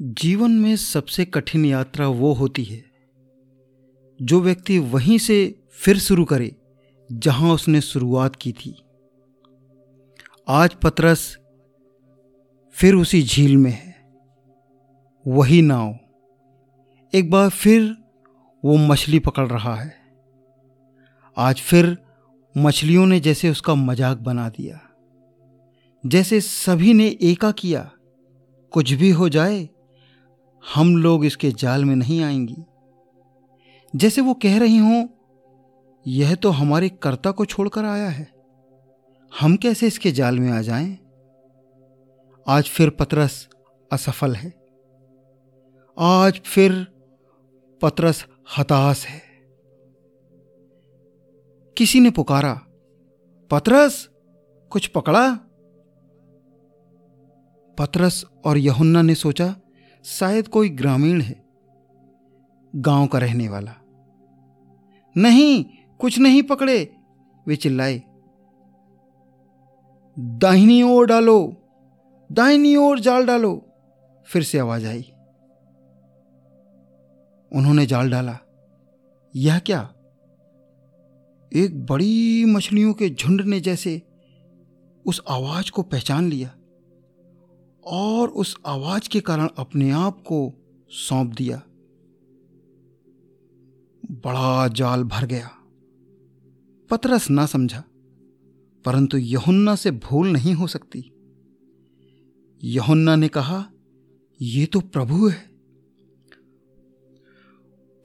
जीवन में सबसे कठिन यात्रा वो होती है, जो व्यक्ति वहीं से फिर शुरू करे, जहाँ उसने शुरुआत की थी। आज पतरस फिर उसी झील में है, वही नाव। एक बार फिर वो मछली पकड़ रहा है। आज फिर मछलियों ने जैसे उसका मज़ाक बना दिया, जैसे सभी ने एका किया, कुछ भी हो जाए हम लोग इसके जाल में नहीं आएँगी। जैसे वो कह रही हों, यह तो हमारे कर्ता को छोड़कर आया है। हम कैसे इसके जाल में आ जाएँ? आज फिर पतरस असफल है। आज फिर पतरस हताश है। किसी ने पुकारा, पतरस, कुछ पकड़ा? पतरस और यहुन्ना ने सोचा शायद कोई ग्रामीण है, गाँव का रहने वाला। नहीं, कुछ नहीं पकड़े, वे चिल्लाए। दाहिनी ओर डालो, दाहिनी ओर जाल डालो, फिर से आवाज़ आई। उन्होंने जाल डाला। यह क्या? एक बड़ी मछलियों के झुंड ने जैसे उस आवाज़ को पहचान लिया। और उस आवाज़ के कारण अपने आप को सौंप दिया। बड़ा जाल भर गया। पतरस ना समझा, परंतु यहुन्ना से भूल नहीं हो सकती। यहुन्ना ने कहा यह तो प्रभु है।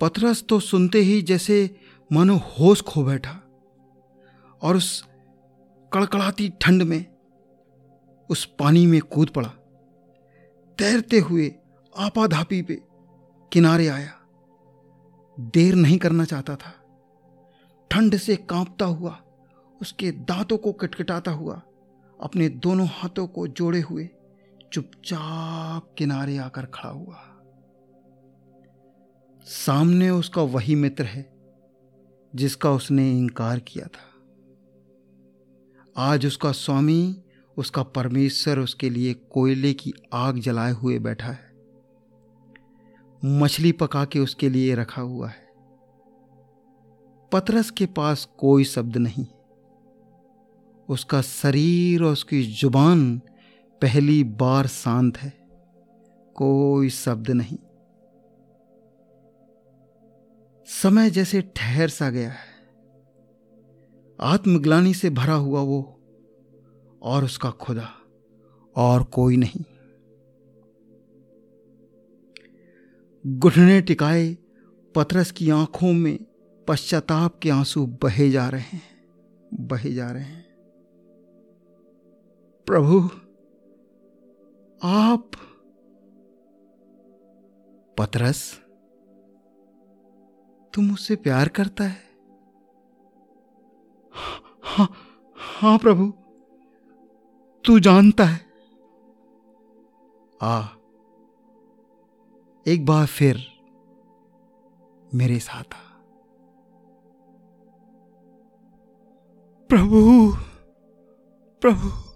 पतरस तो सुनते ही जैसे मानो होश खो बैठा और उस कड़कड़ाती ठंड में, उस पानी में कूद पड़ा। तैरते हुए आपाधापी पे किनारे आया। देर नहीं करना चाहता था। ठंड से कांपता हुआ, उसके दांतों को कटकटाता हुआ, अपने दोनों हाथों को जोड़े हुए चुपचाप किनारे आकर खड़ा हुआ। सामने उसका वही मित्र है, जिसका उसने इनकार किया था। आज उसका स्वामी उसका परमेश्वर उसके लिए कोयले की आग जलाए हुए बैठा है। मछली पका के उसके लिए रखा हुआ है। पतरस के पास कोई शब्द नहीं। उसका शरीर और उसकी ज़ुबान पहली बार शांत है। कोई शब्द नहीं। समय जैसे ठहर सा गया है। आत्मग्लानी से भरा हुआ वो और उसका खुदा और कोई नहीं। घुटने टिकाए पथरस की आँखों में पश्चाताप के आँसू बहे जा रहे हैं, बहे जा रहे हैं। प्रभु, आप पतरस, तुम उससे प्यार करता है हाँ हाँ प्रभु। तू जानता है। आ एक बार फिर मेरे साथ आ। प्रभु प्रभु।